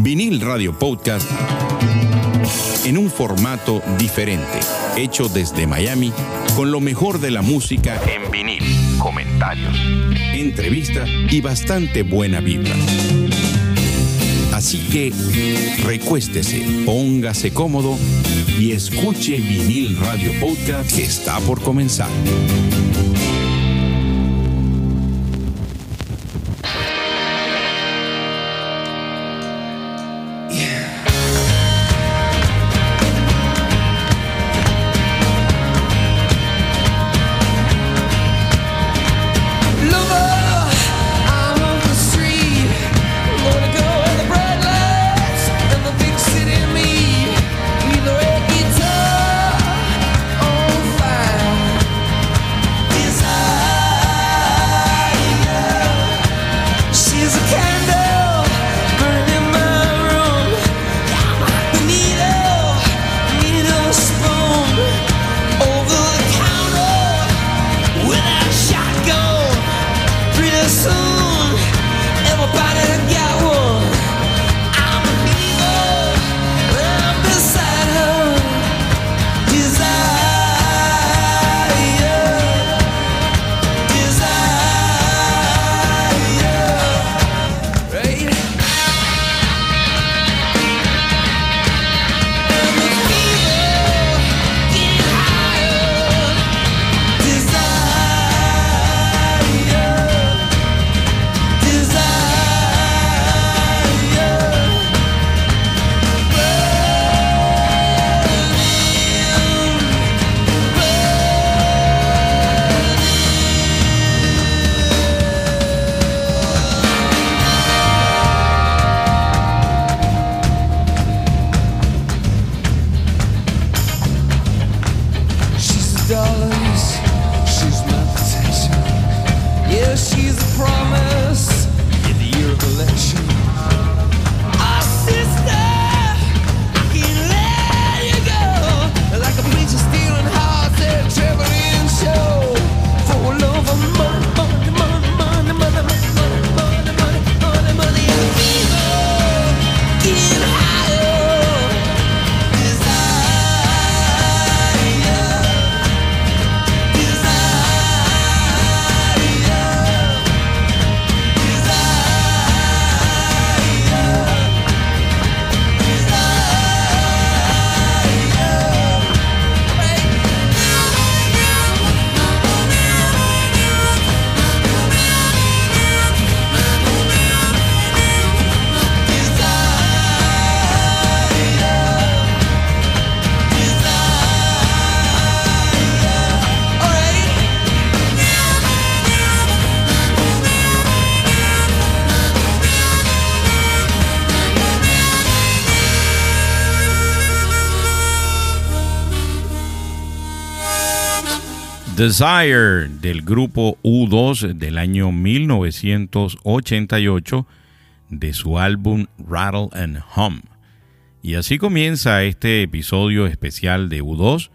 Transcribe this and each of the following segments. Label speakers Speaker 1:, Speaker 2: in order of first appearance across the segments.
Speaker 1: Vinil Radio Podcast en un formato diferente, hecho desde Miami con lo mejor de la música en vinil, comentarios, entrevistas y bastante buena vibra. Así que recuéstese, póngase cómodo y escuche Vinil Radio Podcast que está por comenzar. Desire del grupo U2 del año 1988 de su álbum Rattle and Hum. Y así comienza este episodio especial de U2,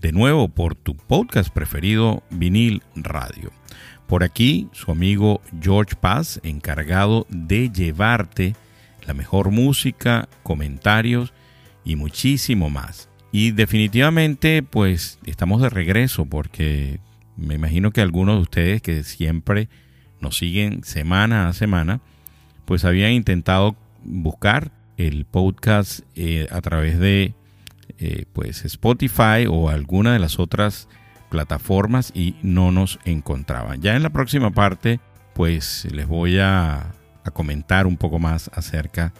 Speaker 1: de nuevo por tu podcast preferido Vinil Radio. Por aquí su amigo George Paz, encargado de llevarte la mejor música, comentarios y muchísimo más. Y definitivamente, pues estamos de regreso porque me imagino que algunos de ustedes que siempre nos siguen semana a semana, pues habían intentado buscar el podcast eh, a través de eh, pues Spotify o alguna de las otras plataformas y no nos encontraban. Ya en la próxima parte, pues les voy a, a comentar un poco más acerca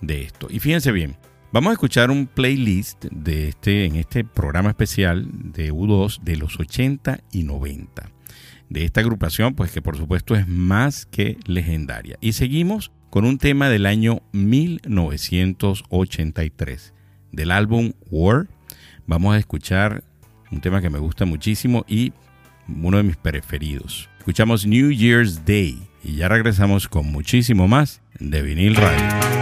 Speaker 1: de esto. Y fíjense bien, Vamos a escuchar un playlist de este, en este programa especial de U2 de los 80 y 90. De esta agrupación, pues que por supuesto es más que legendaria. Y seguimos con un tema del año 1983. Del álbum War, vamos a escuchar un tema que me gusta muchísimo y uno de mis preferidos. Escuchamos New Year's Day y ya regresamos con muchísimo más de vinil radio.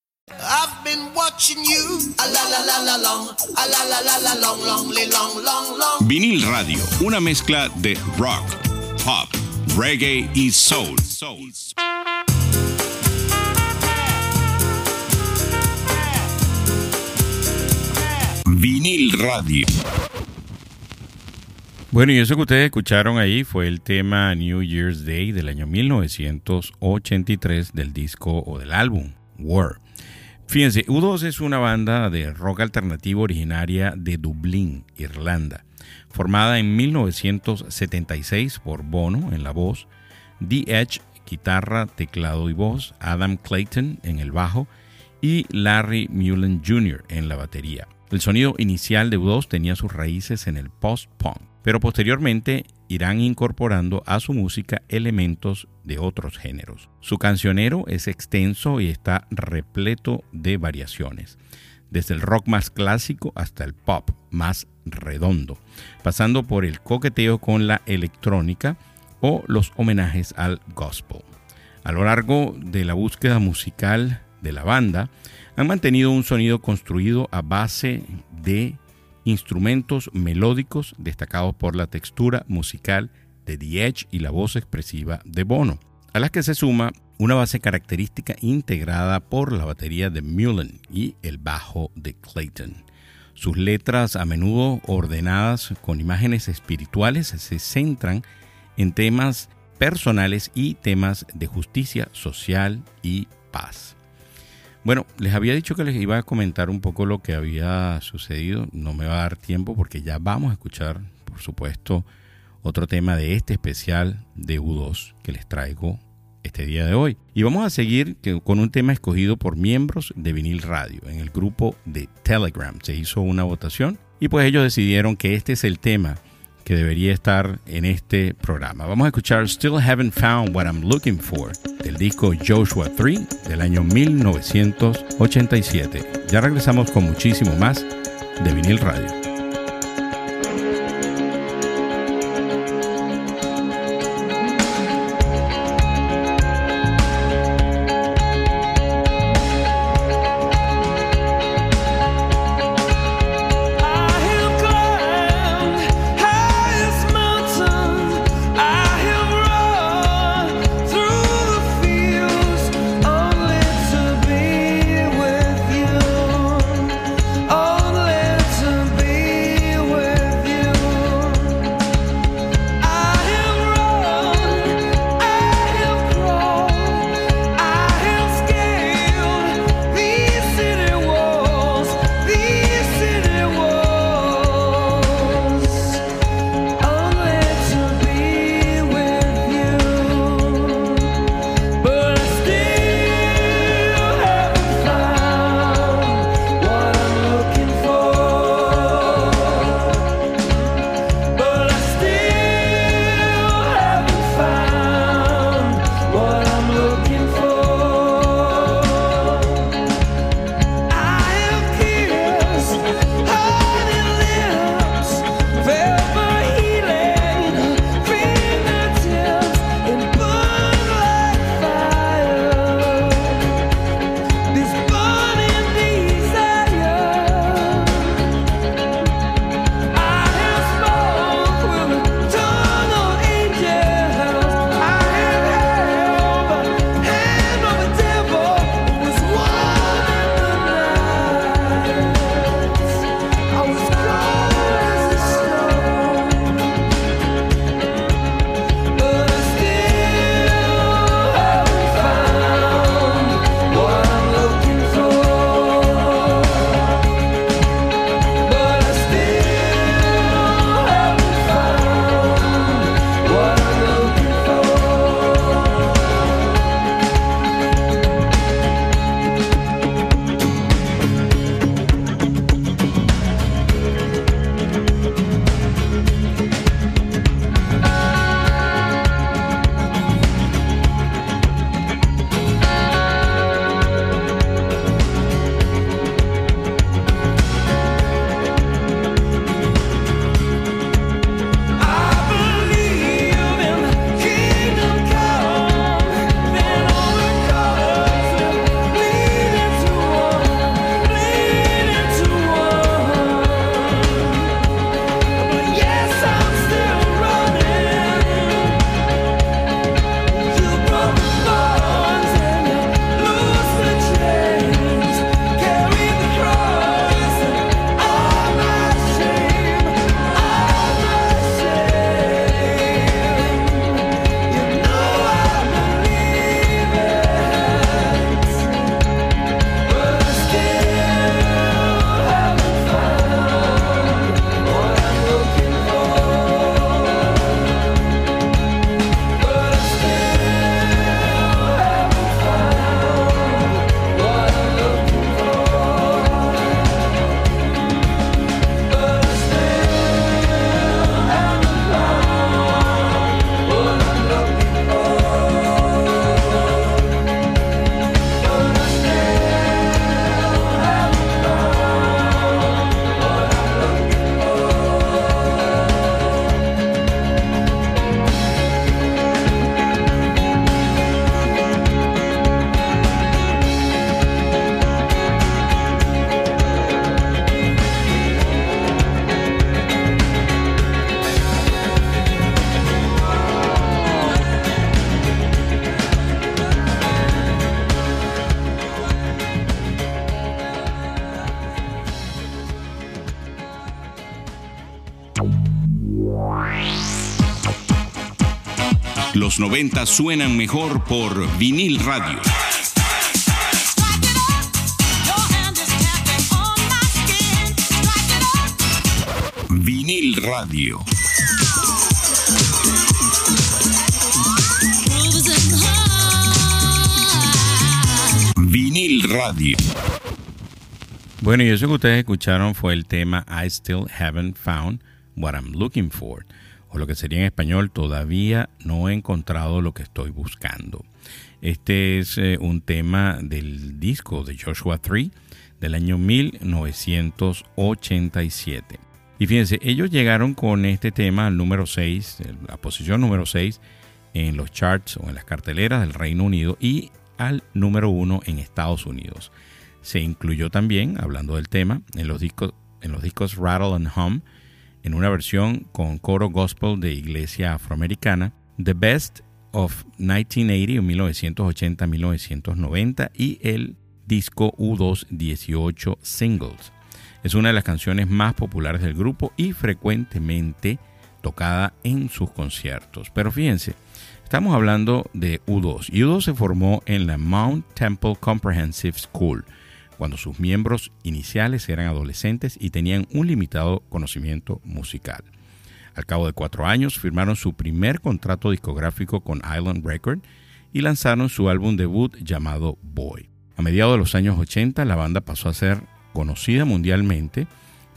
Speaker 2: I've been watching you. A la la la la long. A la la la la long, long, long, long, long.
Speaker 3: Vinil Radio, una mezcla de rock, pop, reggae y soul. soul. Vinil Radio. Bueno, y eso que ustedes escucharon ahí fue el tema New Year's Day del año 1983 del disco o del álbum War. Fíjense, U2 es una banda de rock alternativo originaria de Dublín, Irlanda, formada en 1976 por Bono en la voz, The Edge, guitarra, teclado y voz, Adam Clayton en el bajo y Larry Mullen Jr. en la batería. El sonido inicial de U2 tenía sus raíces en el post-punk pero posteriormente irán incorporando a su música elementos de otros géneros. Su cancionero es extenso y está repleto de variaciones, desde el rock más clásico hasta el pop más redondo, pasando por el coqueteo con la electrónica o los homenajes al gospel. A lo largo de la búsqueda musical de la banda, han mantenido un sonido construido a base de instrumentos melódicos destacados por la textura musical de The Edge y la voz expresiva de Bono, a las que se suma una base característica integrada por la batería de Mullen y el bajo de Clayton. Sus letras, a menudo ordenadas con imágenes espirituales, se centran en temas personales y temas de justicia social y paz. Bueno, les había dicho que les iba a comentar un poco lo que había sucedido. No me va a dar tiempo porque ya vamos a escuchar, por supuesto, otro tema de este especial de U2 que les traigo este día de hoy. Y vamos a seguir con un tema escogido por miembros de Vinil Radio en el grupo de Telegram. Se hizo una votación y pues ellos decidieron que este es el tema que debería estar en este programa. Vamos a escuchar Still Haven't Found What I'm Looking For del disco Joshua 3 del año 1987. Ya regresamos con muchísimo más de vinil radio. 90 suenan mejor por vinil radio. Vinil radio. Vinil radio. Bueno, y eso que ustedes escucharon fue el tema I Still Haven't Found What I'm Looking For, o lo que sería en español, todavía no he encontrado lo que estoy buscando. Este es eh, un tema del disco de Joshua 3 del año 1987. Y fíjense, ellos llegaron con este tema al número 6, la posición número 6 en los charts o en las carteleras del Reino Unido y al número 1 en Estados Unidos. Se incluyó también, hablando del tema, en los discos, en los discos Rattle and Hum, en una versión con coro gospel de iglesia afroamericana, The Best of 1980 1980-1990 y el disco U2 18 Singles. Es una de las canciones más populares del grupo y frecuentemente tocada en sus conciertos. Pero fíjense, estamos hablando de U2 y U2 se formó en la Mount Temple Comprehensive School cuando sus miembros iniciales eran adolescentes y tenían un limitado conocimiento musical. Al cabo de cuatro años firmaron su primer contrato discográfico con Island Record y lanzaron su álbum debut llamado Boy. A mediados de los años 80 la banda pasó a ser conocida mundialmente,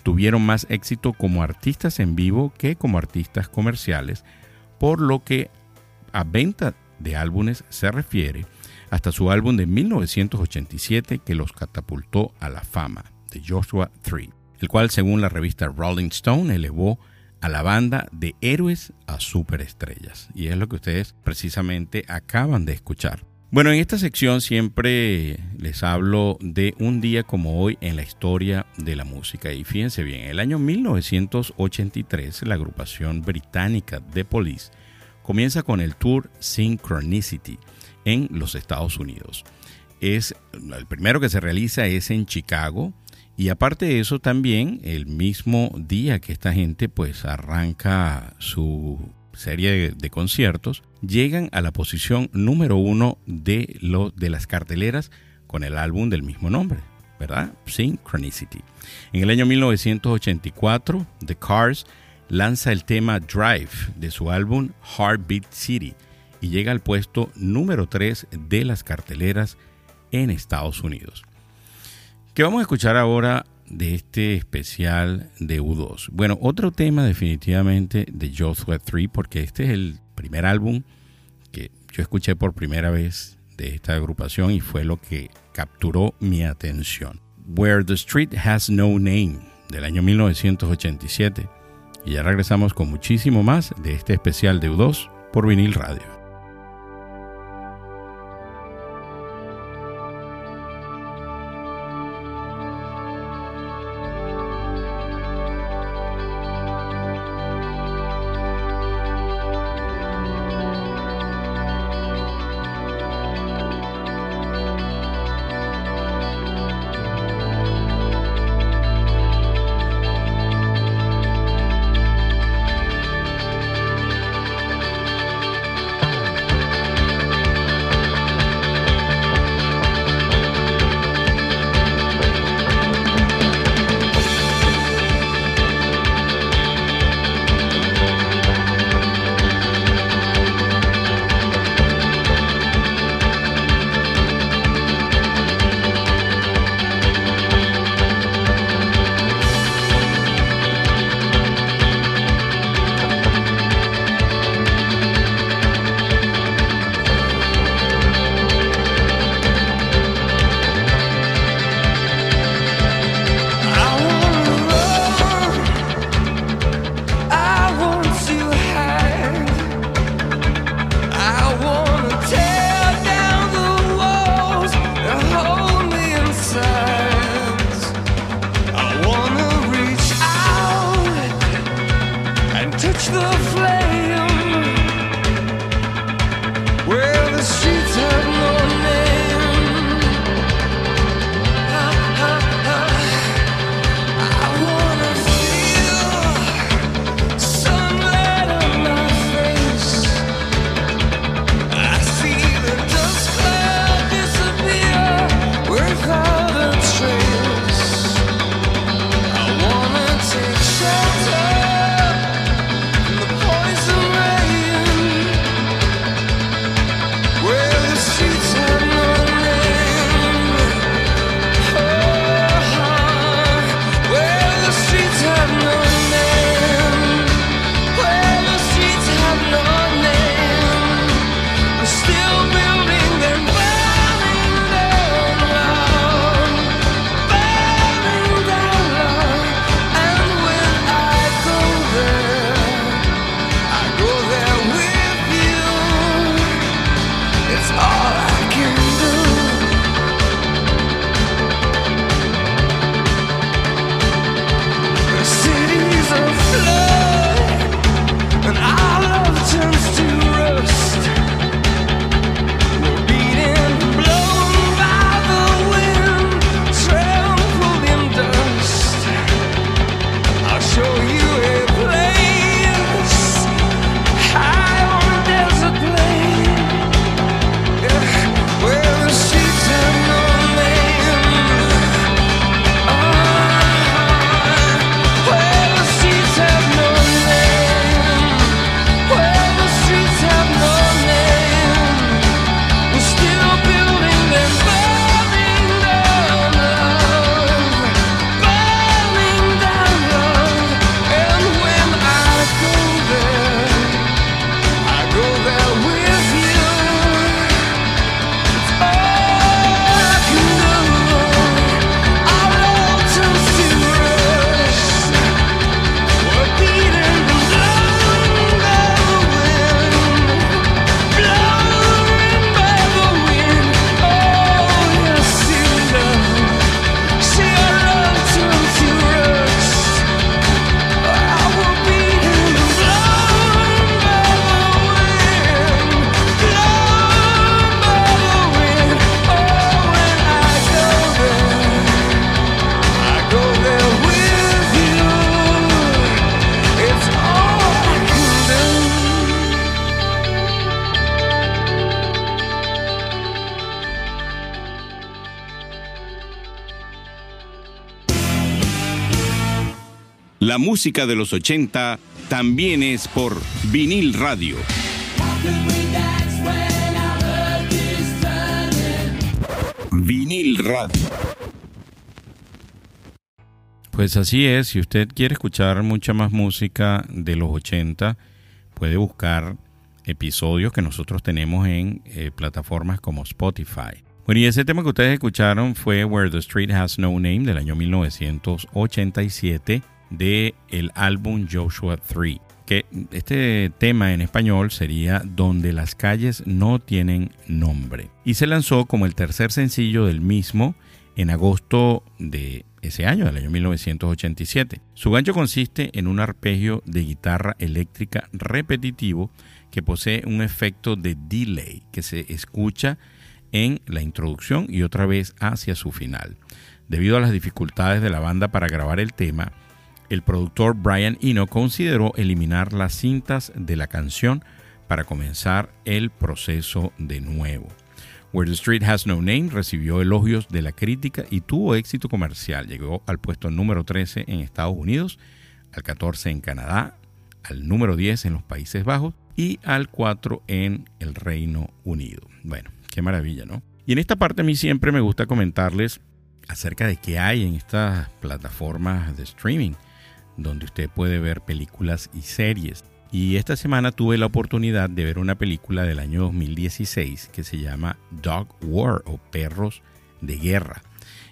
Speaker 3: tuvieron más éxito como artistas en vivo que como artistas comerciales, por lo que a venta de álbumes se refiere, hasta su álbum de 1987 que los catapultó a la fama, de Joshua 3, el cual según la revista Rolling Stone elevó a la banda de héroes a superestrellas. Y es lo que ustedes precisamente acaban de escuchar. Bueno, en esta sección siempre les hablo de un día como hoy en la historia de la música. Y fíjense bien, en el año 1983 la agrupación británica The Police comienza con el tour Synchronicity en los Estados Unidos. Es el primero que se realiza es en Chicago y aparte de eso también el mismo día que esta gente pues arranca su serie de, conciertos llegan a la posición número uno de, de las carteleras con el álbum del mismo nombre, ¿verdad? Synchronicity. En el año 1984, The Cars lanza el tema Drive de su álbum Heartbeat City y llega al puesto número 3 de las carteleras en Estados Unidos. ¿Qué vamos a escuchar ahora de este especial de U2? Bueno, otro tema definitivamente de Joshua 3, porque este es el primer álbum que yo escuché por primera vez de esta agrupación y fue lo que capturó mi atención. Where the Street Has No Name, del año 1987. Y ya regresamos con muchísimo más de este especial de U2 por vinil radio. La música de los 80 también es por vinil radio. Vinil radio. Pues así es, si usted quiere escuchar mucha más música de los 80, puede buscar episodios que nosotros tenemos en eh, plataformas como Spotify. Bueno, y ese tema que ustedes escucharon fue Where the Street Has No Name del año 1987 de el álbum Joshua 3. Que este tema en español sería Donde las calles no tienen nombre. Y se lanzó como el tercer sencillo del mismo en agosto de ese año, del año 1987. Su gancho consiste en un arpegio de guitarra eléctrica repetitivo que posee un efecto de delay que se escucha en la introducción y otra vez hacia su final. Debido a las dificultades de la banda para grabar el tema, el productor Brian Eno consideró eliminar las cintas de la canción para comenzar el proceso de nuevo. Where the Street Has No Name recibió elogios de la crítica y tuvo éxito comercial. Llegó al puesto número 13 en Estados Unidos, al 14 en Canadá, al número 10 en los Países Bajos y al 4 en el Reino Unido. Bueno, Qué maravilla, ¿no? Y en esta parte a mí siempre me gusta comentarles acerca de qué hay en estas plataformas de streaming, donde usted puede ver películas y series. Y esta semana tuve la oportunidad de ver una película del año 2016 que se llama Dog War o Perros de Guerra.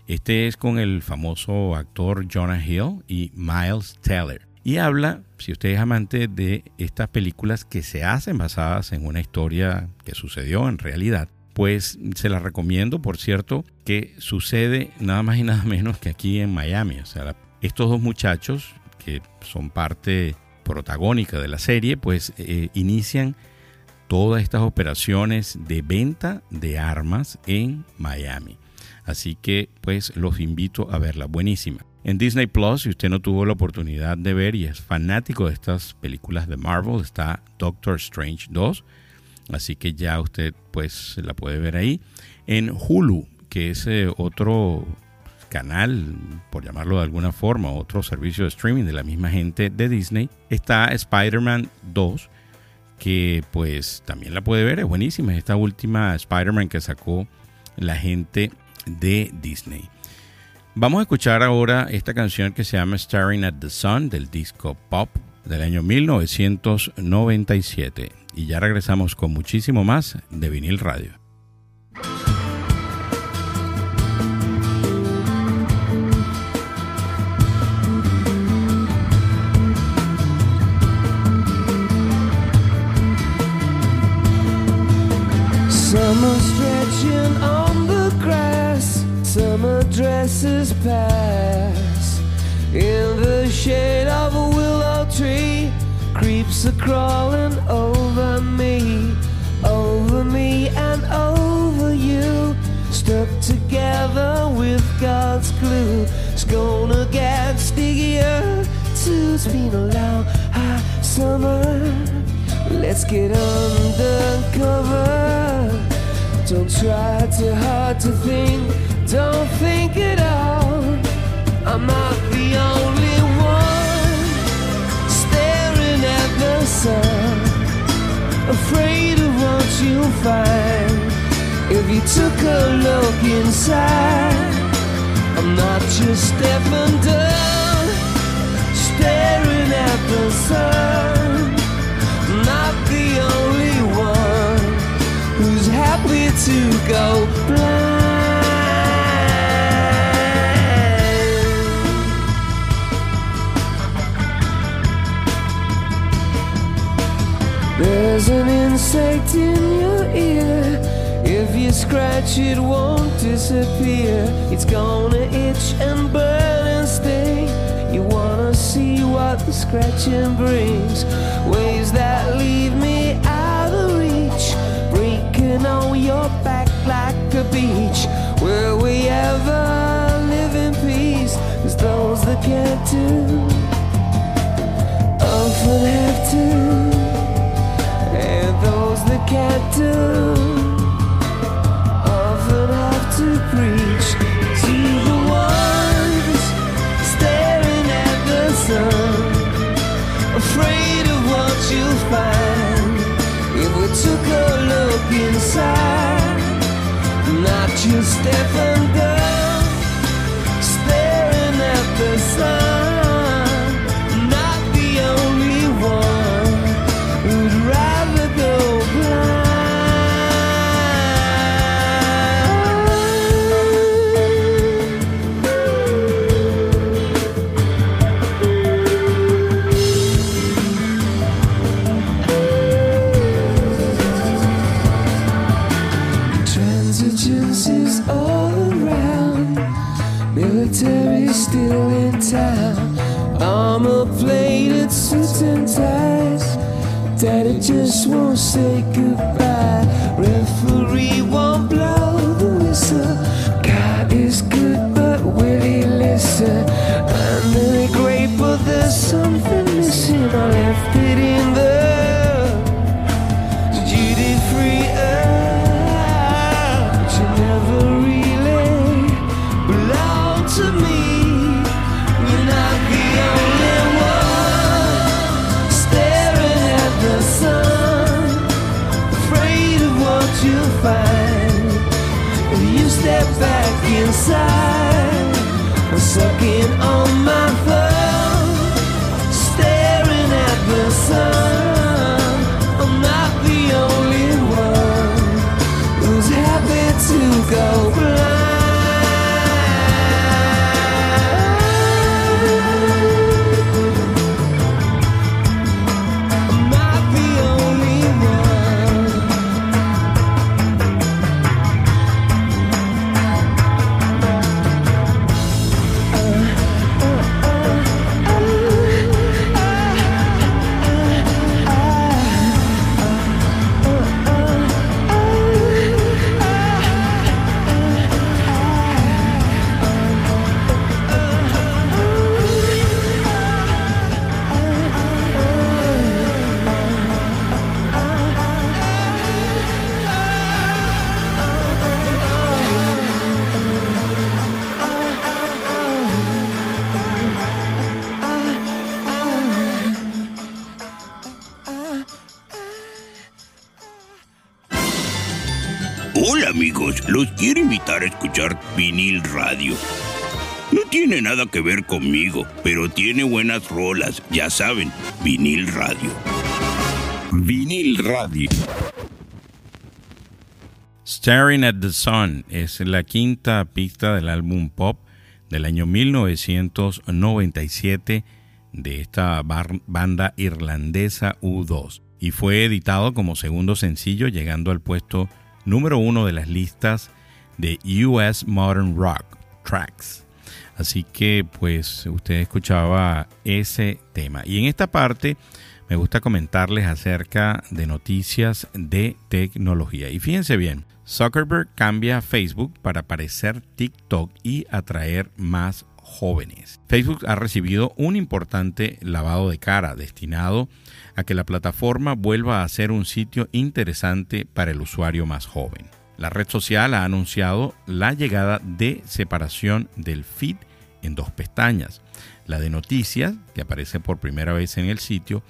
Speaker 3: Este es con el famoso actor Jonah Hill y Miles Teller. Y habla, si usted es amante de estas películas que se hacen basadas en una historia que sucedió en realidad, pues se la recomiendo, por cierto, que sucede nada más y nada menos que aquí en Miami. O sea, estos dos muchachos que son parte protagónica de la serie, pues eh, inician todas estas operaciones de venta de armas en Miami. Así que pues los invito a verla, buenísima. En Disney Plus, si usted no tuvo la oportunidad de ver y es fanático de estas películas de Marvel, está Doctor Strange 2 Así que ya usted pues la puede ver ahí. En Hulu, que es eh, otro canal, por llamarlo de alguna forma, otro servicio de streaming de la misma gente de Disney, está Spider-Man 2, que pues también la puede ver, es buenísima, es esta última Spider-Man que sacó la gente de Disney. Vamos a escuchar ahora esta canción que se llama Staring at the Sun del disco pop del año 1997 y ya regresamos con muchísimo más de vinil radio.
Speaker 1: Crawling over me, over me and over you. Stuck together with God's glue. It's gonna get stickier too. It's been a long, hot summer. Let's get undercover. Don't try too hard to think. Don't think at all. I'm not the only sun. Afraid of what you'll find if you took a look inside. I'm not just and dumb, staring at the sun. Not the only one who's happy to go blind. There's an insect in your ear. If you scratch it, won't disappear. It's gonna itch and burn and sting. You wanna see what the scratching brings? Waves that leave me out of reach, breaking on your back like a beach. Will we ever live in peace? Those that can't do often have to the cattle often have to preach to the ones staring at the sun, afraid of what you'll find if we took a look inside, not staring at the sun. Daddy just won't say goodbye. Referee
Speaker 4: won't blow los quiero invitar a escuchar vinil radio. No tiene nada que ver conmigo, pero tiene buenas rolas, ya saben, vinil radio. Vinil radio.
Speaker 3: Staring at the Sun es la quinta pista del álbum pop del año 1997 de esta banda irlandesa U2 y fue editado como segundo sencillo llegando al puesto número uno de las listas de US Modern Rock Tracks. Así que pues usted escuchaba ese tema. Y en esta parte me gusta comentarles acerca de noticias de tecnología. Y fíjense bien, Zuckerberg cambia Facebook para parecer TikTok y atraer más jóvenes. Facebook ha recibido un importante lavado de cara destinado a que la plataforma vuelva a ser un sitio interesante para el usuario más joven. La red social ha anunciado la llegada de separación del feed en dos pestañas, la de noticias, que aparece por primera vez en el sitio,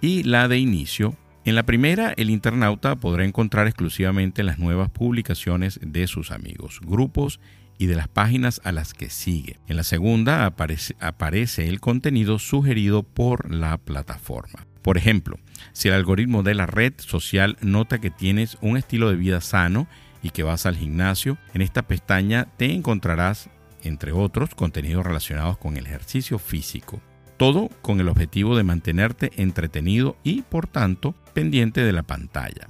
Speaker 3: y la de inicio. En la primera, el internauta podrá encontrar exclusivamente las nuevas publicaciones de sus amigos, grupos y de las páginas a las que sigue. En la segunda aparece, aparece el contenido sugerido por la plataforma. Por ejemplo, si el algoritmo de la red social nota que tienes un estilo de vida sano y que vas al gimnasio, en esta pestaña te encontrarás, entre otros, contenidos relacionados con el ejercicio físico. Todo con el objetivo de mantenerte entretenido y, por tanto, pendiente de la pantalla.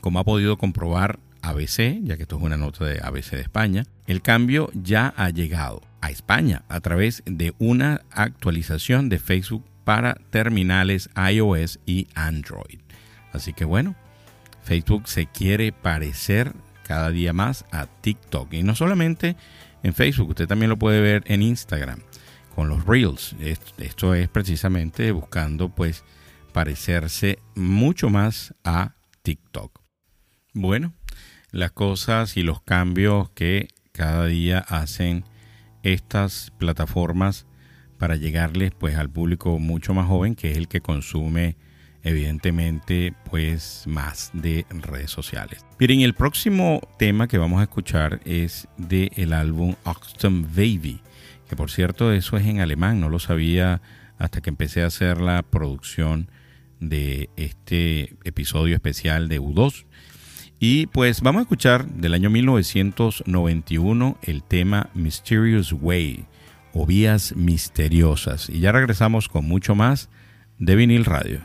Speaker 3: Como ha podido comprobar ABC, ya que esto es una nota de ABC de España, el cambio ya ha llegado a España a través de una actualización de Facebook para terminales iOS y Android. Así que bueno, Facebook se quiere parecer cada día más a TikTok. Y no solamente en Facebook, usted también lo puede ver en Instagram con los Reels. Esto es precisamente buscando pues parecerse mucho más a TikTok. Bueno, las cosas y los cambios que cada día hacen estas plataformas para llegarles pues al público mucho más joven que es el que consume
Speaker 1: evidentemente pues más de redes sociales. Miren, el próximo tema que vamos a escuchar es del el álbum Oxton Baby, que por cierto eso es en alemán, no lo sabía hasta que empecé a hacer la producción de este episodio especial de U2. Y pues vamos a escuchar del año 1991 el tema Mysterious Way o Vías Misteriosas. Y ya regresamos con mucho más de vinil radio.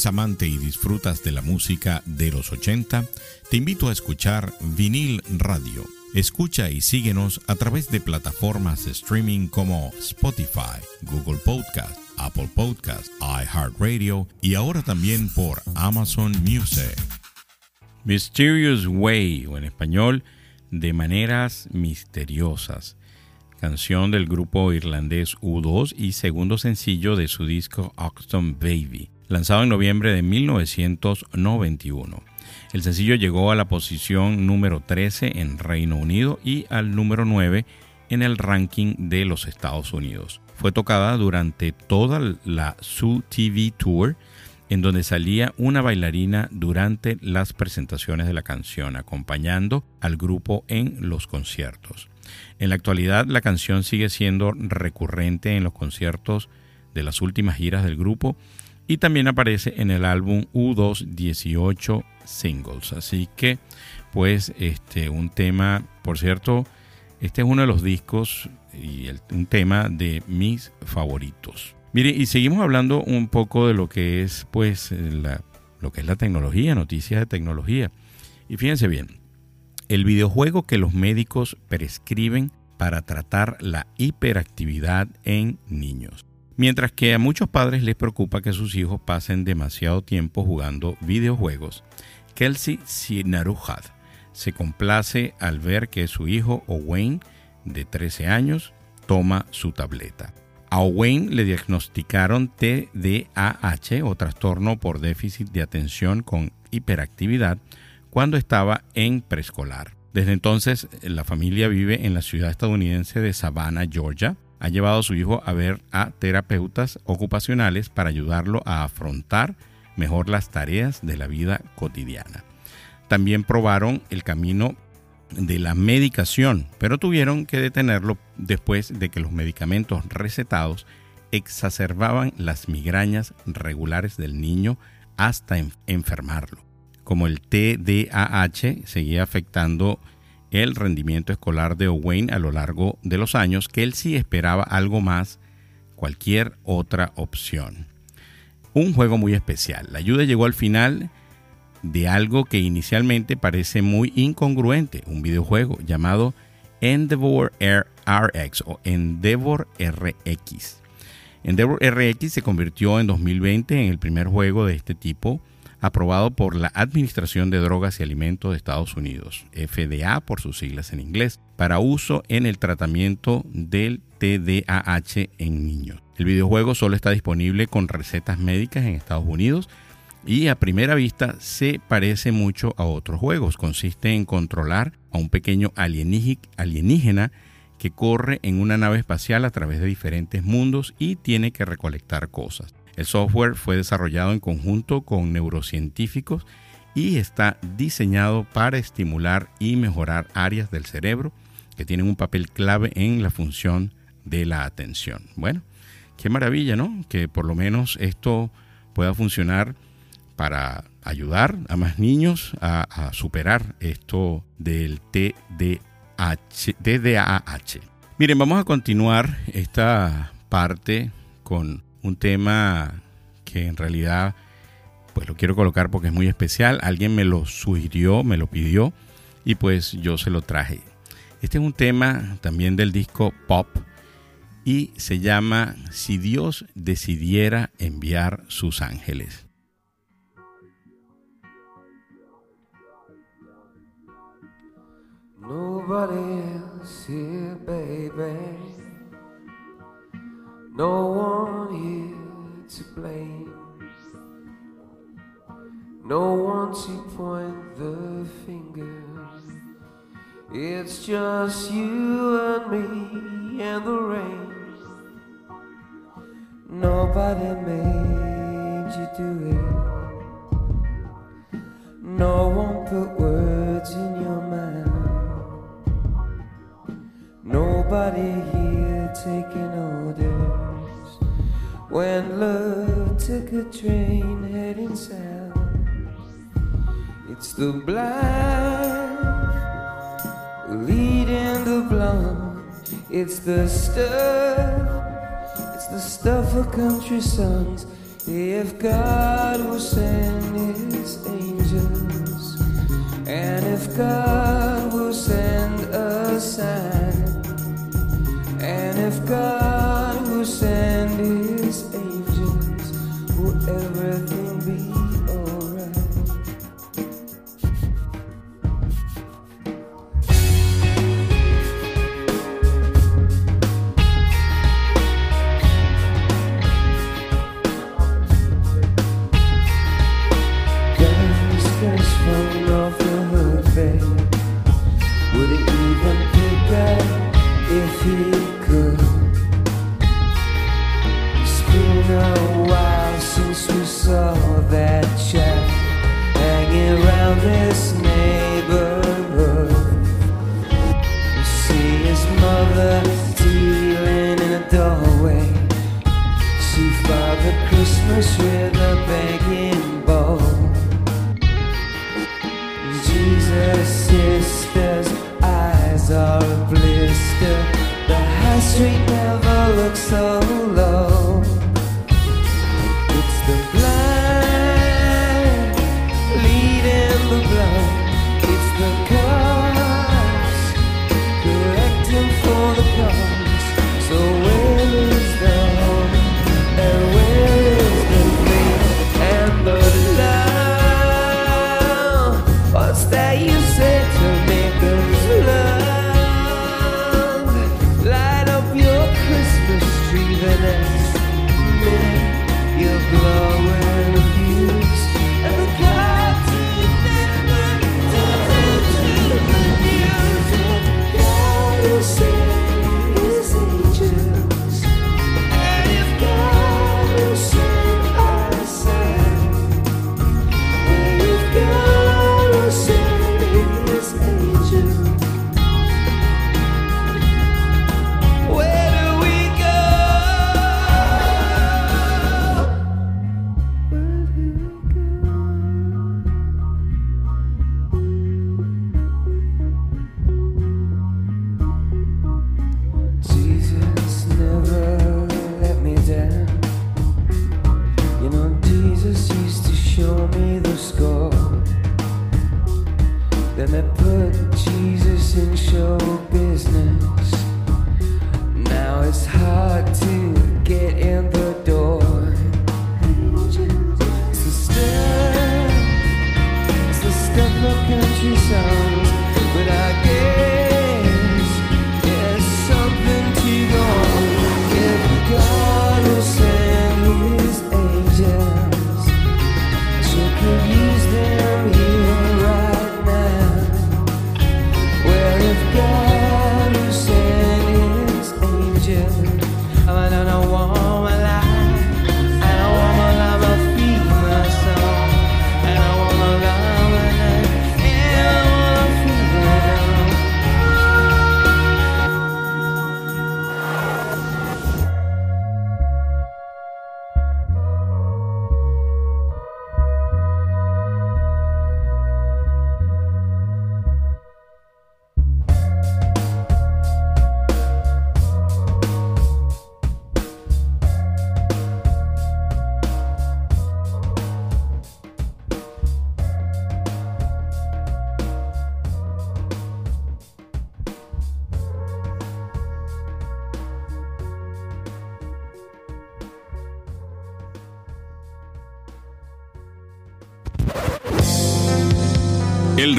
Speaker 1: ¿Eres amante y disfrutas de la música de los 80? Te invito a escuchar Vinil Radio. Escucha y síguenos a través de plataformas de streaming como Spotify, Google Podcast, Apple Podcast, iHeartRadio y ahora también por Amazon Music. Mysterious Way, o en español, de maneras misteriosas. Canción del grupo irlandés U2 y segundo sencillo de su disco Oxton Baby.
Speaker 3: Lanzado en noviembre de 1991. El sencillo llegó a la posición número 13 en Reino Unido y al número 9 en el ranking de los Estados Unidos. Fue tocada durante toda la Su TV Tour, en donde salía una bailarina durante las presentaciones de la canción, acompañando al grupo en los conciertos. En la actualidad, la canción sigue siendo recurrente en los conciertos de las últimas giras del grupo y también aparece en el álbum U2 18 Singles. Así que, pues, este, un tema, por cierto, este es uno de los discos y un tema de mis favoritos. Mire, y seguimos hablando un poco de lo que es, pues, lo que es la tecnología, noticias de tecnología. Y fíjense bien, el videojuego que los médicos prescriben para tratar la hiperactividad en niños. Mientras que a muchos padres les preocupa que sus hijos pasen demasiado tiempo jugando videojuegos, Kelsey Sinaruhad se complace al ver que su hijo Owen, de 13 años, toma su tableta. A Owen le diagnosticaron TDAH o trastorno por déficit de atención con hiperactividad cuando estaba en preescolar. Desde entonces, la familia vive en la ciudad estadounidense de Savannah, Georgia. Ha llevado a su hijo a ver a terapeutas ocupacionales para ayudarlo a afrontar mejor las tareas de la vida cotidiana. También probaron el camino de la medicación, pero tuvieron que detenerlo después de que los medicamentos recetados exacerbaban las migrañas regulares del niño hasta enfermarlo como el TDAH seguía afectando el rendimiento escolar de Owen a lo largo de los años, que él sí esperaba algo más, cualquier otra opción. Un juego muy especial. La ayuda llegó al final de algo que inicialmente parece muy incongruente, un videojuego llamado Endeavor RX o Endeavor RX. Endeavor RX se convirtió en 2020 en el primer juego de este tipo aprobado por la Administración de Drogas y Alimentos de Estados Unidos, FDA por sus siglas en inglés, para uso en el tratamiento del TDAH en niños. El videojuego solo está disponible con recetas médicas en Estados Unidos y a primera vista se parece mucho a otros juegos. Consiste en controlar a un pequeño alienígena que corre en una nave espacial a través de diferentes mundos y tiene que recolectar cosas. El software fue desarrollado en conjunto con neurocientíficos y está diseñado para estimular y mejorar áreas del cerebro que tienen un papel clave en la función de la atención. Bueno, qué maravilla, ¿no? Que por lo menos esto pueda funcionar para ayudar a más niños a, superar esto del TDAH. Miren, vamos a continuar esta parte con un tema que en realidad pues lo quiero colocar porque es muy especial. Alguien me lo sugirió, me lo pidió y pues yo se lo traje. Este es un tema también del disco Pop y se llama Si Dios decidiera enviar sus ángeles.
Speaker 1: No one here to blame. No one to point the finger. It's just you and me and the rain. Nobody made you do it. No one put words in your mouth. Nobody here taking. When love took a train heading south, it's the blind leading the blind. It's the stuff, it's the stuff of country songs. If God will send His angels, and if God will send a sign, and if God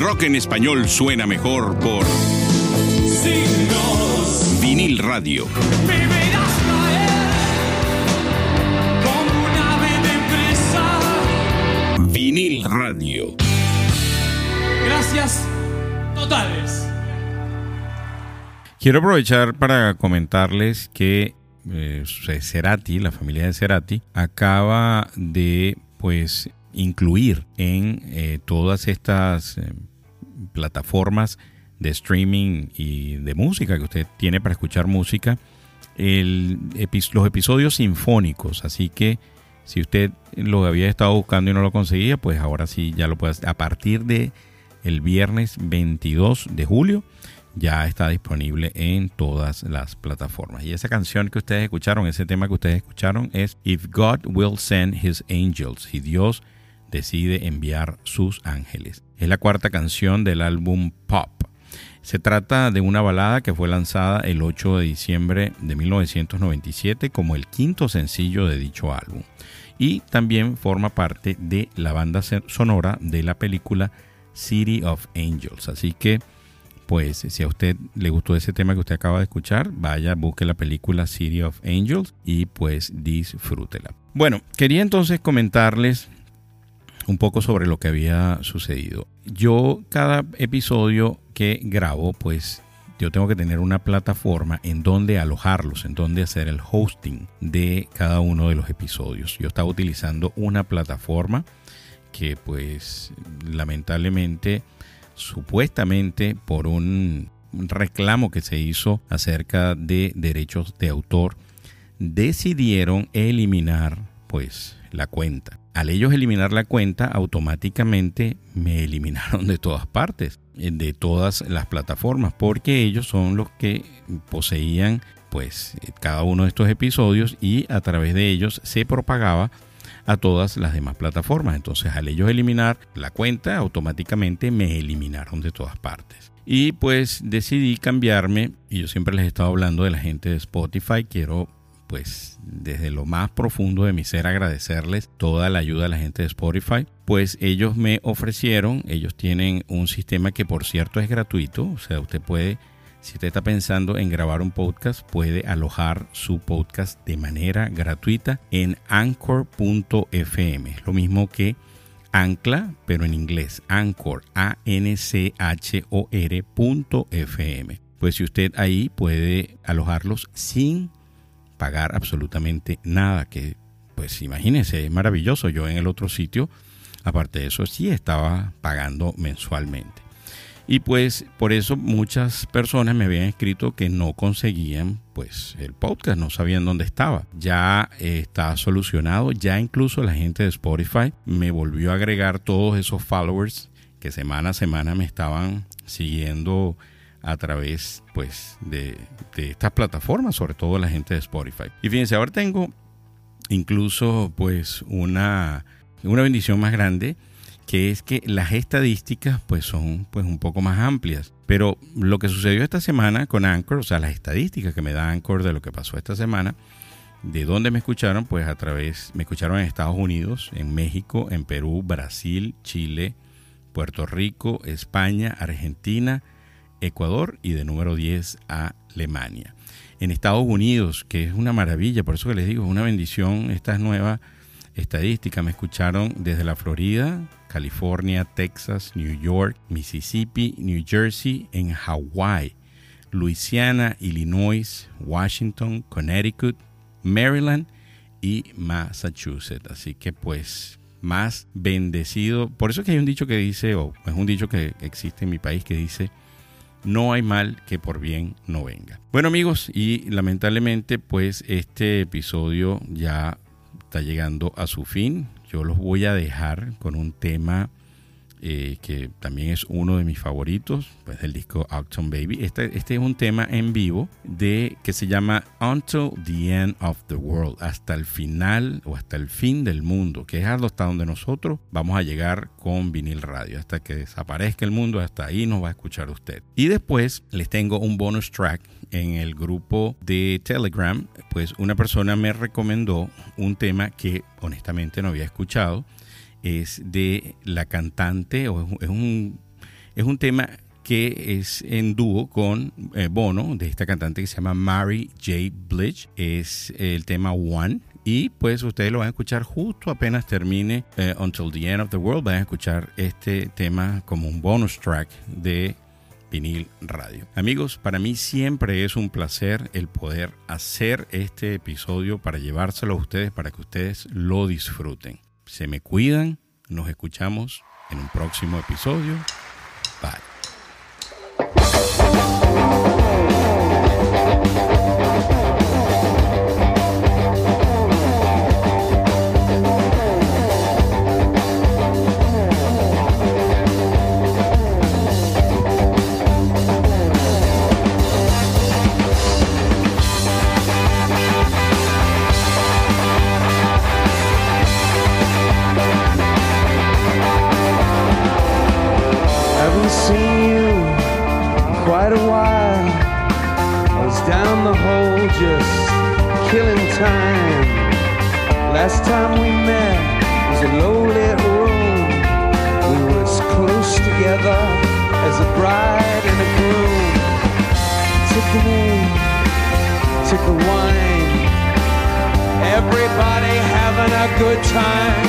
Speaker 4: rock en español suena mejor por Vinil Radio. Vinil Radio.
Speaker 5: Gracias totales.
Speaker 3: Quiero aprovechar para comentarles que eh, Cerati, la familia de Cerati, acaba de pues incluir en eh, todas estas eh, plataformas de streaming y de música que usted tiene para escuchar música, el los episodios sinfónicos. Así que si usted lo había estado buscando y no lo conseguía, pues ahora sí ya lo puede hacer. A partir de el viernes 22 de julio ya está disponible en todas las plataformas. Y esa canción que ustedes escucharon, ese tema que ustedes escucharon es If God Will Send His Angels, si Dios decide enviar sus ángeles. Es la cuarta canción del álbum Pop. Se trata de una balada que fue lanzada el 8 de diciembre de 1997 como el quinto sencillo de dicho álbum. Y también forma parte de la banda sonora de la película City of Angels. Así que, pues, si a usted le gustó ese tema que usted acaba de escuchar, vaya, busque la película City of Angels y pues disfrútela. Bueno, quería entonces comentarles un poco sobre lo que había sucedido. Yo cada episodio que grabo, pues yo tengo que tener una plataforma en donde alojarlos, en donde hacer el hosting de cada uno de los episodios. Yo estaba utilizando una plataforma que pues lamentablemente, supuestamente por un reclamo que se hizo acerca de derechos de autor, decidieron eliminar pues la cuenta. Al ellos eliminar la cuenta, automáticamente me eliminaron de todas partes, de todas las plataformas, porque ellos son los que poseían pues cada uno de estos episodios y a través de ellos se propagaba a todas las demás plataformas. Entonces al ellos eliminar la cuenta, automáticamente me eliminaron de todas partes. Y pues decidí cambiarme, y yo siempre les he estado hablando de la gente de Spotify, quiero pues desde lo más profundo de mi ser agradecerles toda la ayuda a la gente de Spotify, pues ellos me ofrecieron, ellos tienen un sistema que por cierto es gratuito, o sea, usted puede, si usted está pensando en grabar un podcast, puede alojar su podcast de manera gratuita en anchor.fm, lo mismo que Ancla, pero en inglés, Anchor, A-N-C-H-O-R.fm. Pues si usted ahí puede alojarlos sin pagar absolutamente nada, que pues imagínense, es maravilloso. Yo en el otro sitio, aparte de eso, sí estaba pagando mensualmente. Y pues por eso muchas personas me habían escrito que no conseguían pues el podcast, no sabían dónde estaba. Ya está solucionado, ya incluso la gente de Spotify me volvió a agregar todos esos followers que semana a semana me estaban siguiendo a través pues de, de estas plataformas, sobre todo la gente de Spotify. Y fíjense, ahora tengo incluso pues una, una bendición más grande que es que las estadísticas pues son pues un poco más amplias. Pero lo que sucedió esta semana con Anchor, o sea, las estadísticas que me da Anchor de lo que pasó esta semana, de dónde me escucharon, pues a través, me escucharon en Estados Unidos, en México, en Perú, Brasil, Chile, Puerto Rico, España, Argentina, Ecuador y de número 10 a Alemania. En Estados Unidos, que es una maravilla, por eso que les digo, es una bendición esta nueva estadística. Me escucharon desde la Florida, California, Texas, New York, Mississippi, New Jersey, en Hawái, Luisiana, Illinois, Washington, Connecticut, Maryland y Massachusetts. Así que pues más bendecido. Por eso que hay un dicho que dice, o es un dicho que existe en mi país que dice, no hay mal que por bien no venga. Bueno amigos, y lamentablemente pues este episodio ya está llegando a su fin. Yo los voy a dejar con un tema eh, que también es uno de mis favoritos, pues del disco Autumn Baby. Este, este es un tema en vivo de que se llama Until the End of the World, hasta el final o hasta el fin del mundo, que es hasta donde nosotros vamos a llegar con vinil radio, hasta que desaparezca el mundo, hasta ahí nos va a escuchar usted. Y después les tengo un bonus track en el grupo de Telegram, pues una persona me recomendó un tema que honestamente no había escuchado es de la cantante, o es un, es un tema que es en dúo con eh, Bono, de esta cantante que se llama Mary J. Blige. Es el tema One. Y pues ustedes lo van a escuchar justo apenas termine eh, Until the End of the World. Van a escuchar este tema como un bonus track de vinil radio. Amigos, para mí siempre es un placer el poder hacer este episodio para llevárselo a ustedes, para que ustedes lo disfruten se me cuidan. Nos escuchamos en un próximo episodio. Bye.
Speaker 1: the wine. Everybody having a good time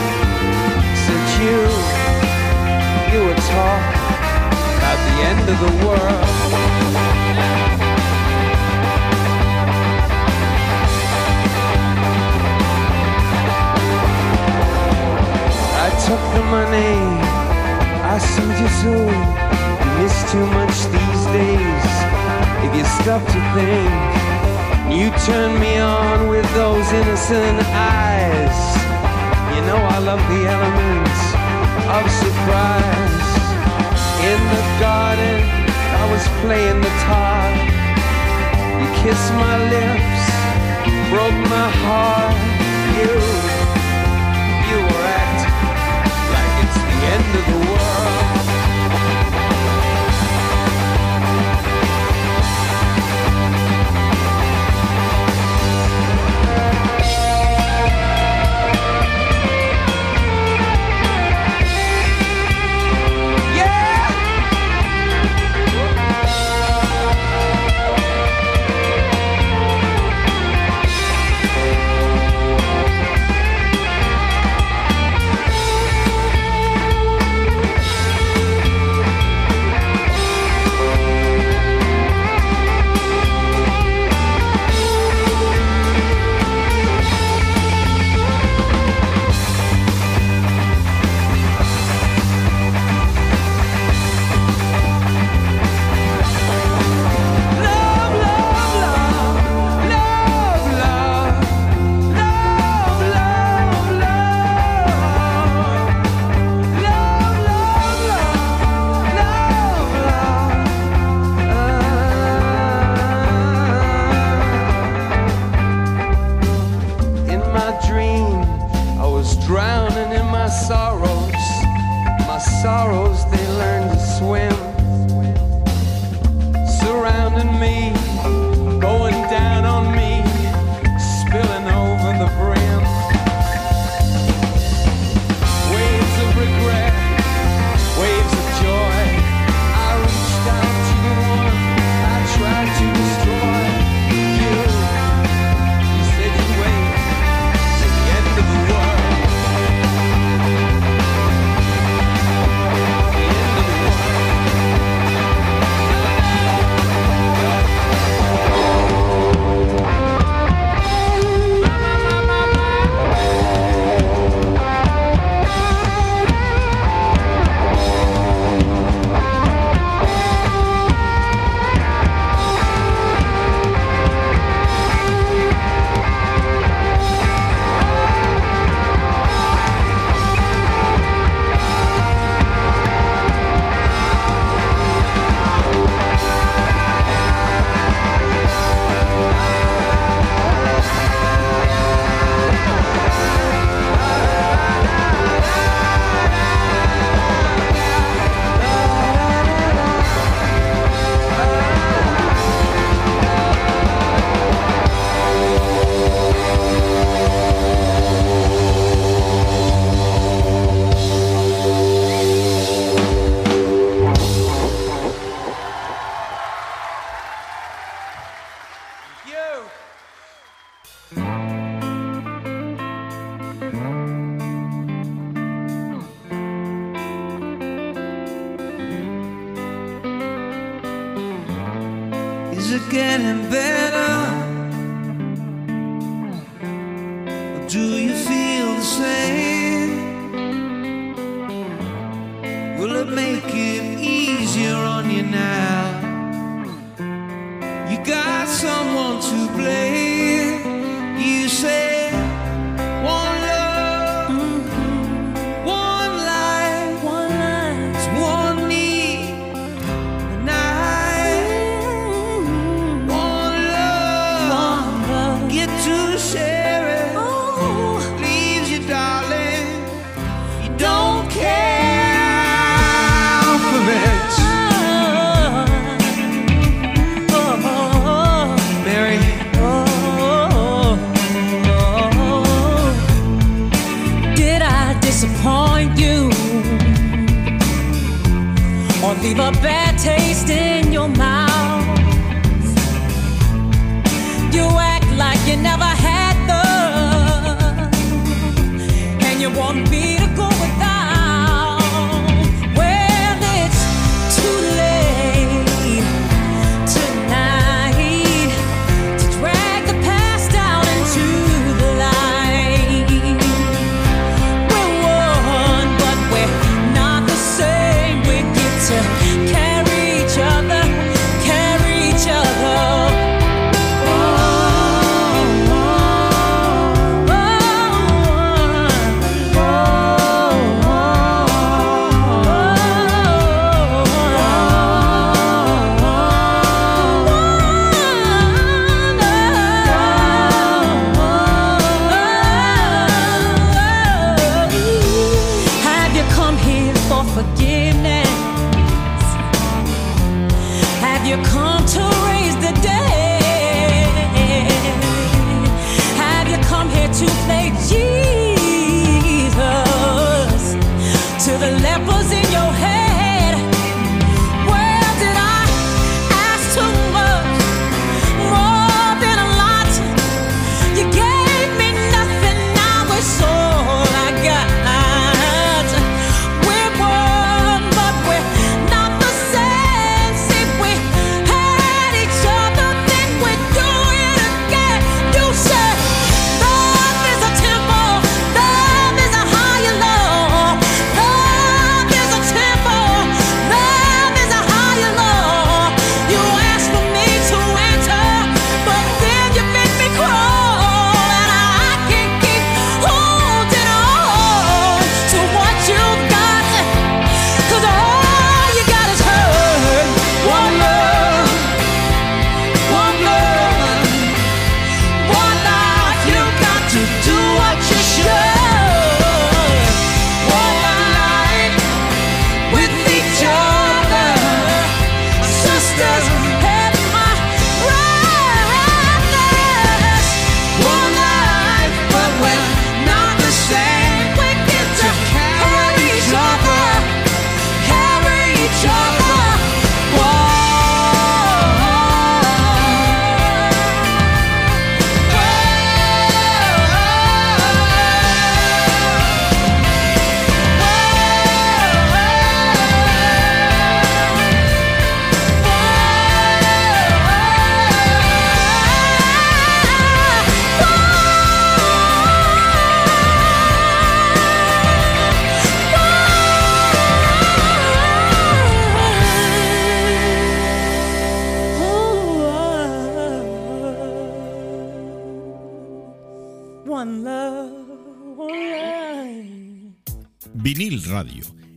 Speaker 1: since you, you were taught about the end of the world. I took the money, I sent you soon. Miss too much these days if you stop to think you turn me on with those innocent eyes. You know I love the elements of surprise. In the garden, I was playing the tar. You kissed my lips, broke my heart. You, you were acting like it's the end of the world.
Speaker 6: Don't
Speaker 7: leave a bad taste in your mouth. You act like you never had love, and you want me to go.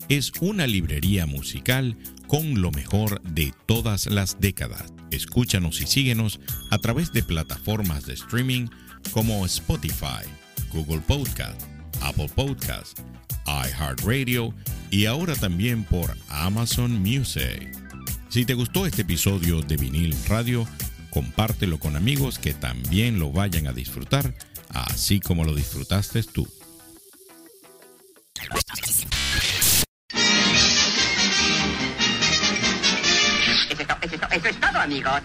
Speaker 3: Es una librería musical con lo mejor de todas las décadas. Escúchanos y síguenos a través de plataformas de streaming como Spotify, Google Podcast, Apple Podcast, iHeartRadio y ahora también por Amazon Music. Si te gustó este episodio de Vinil Radio, compártelo con amigos que también lo vayan a disfrutar, así como lo disfrutaste tú.
Speaker 8: Eso es, to- eso eso es todo, amigos.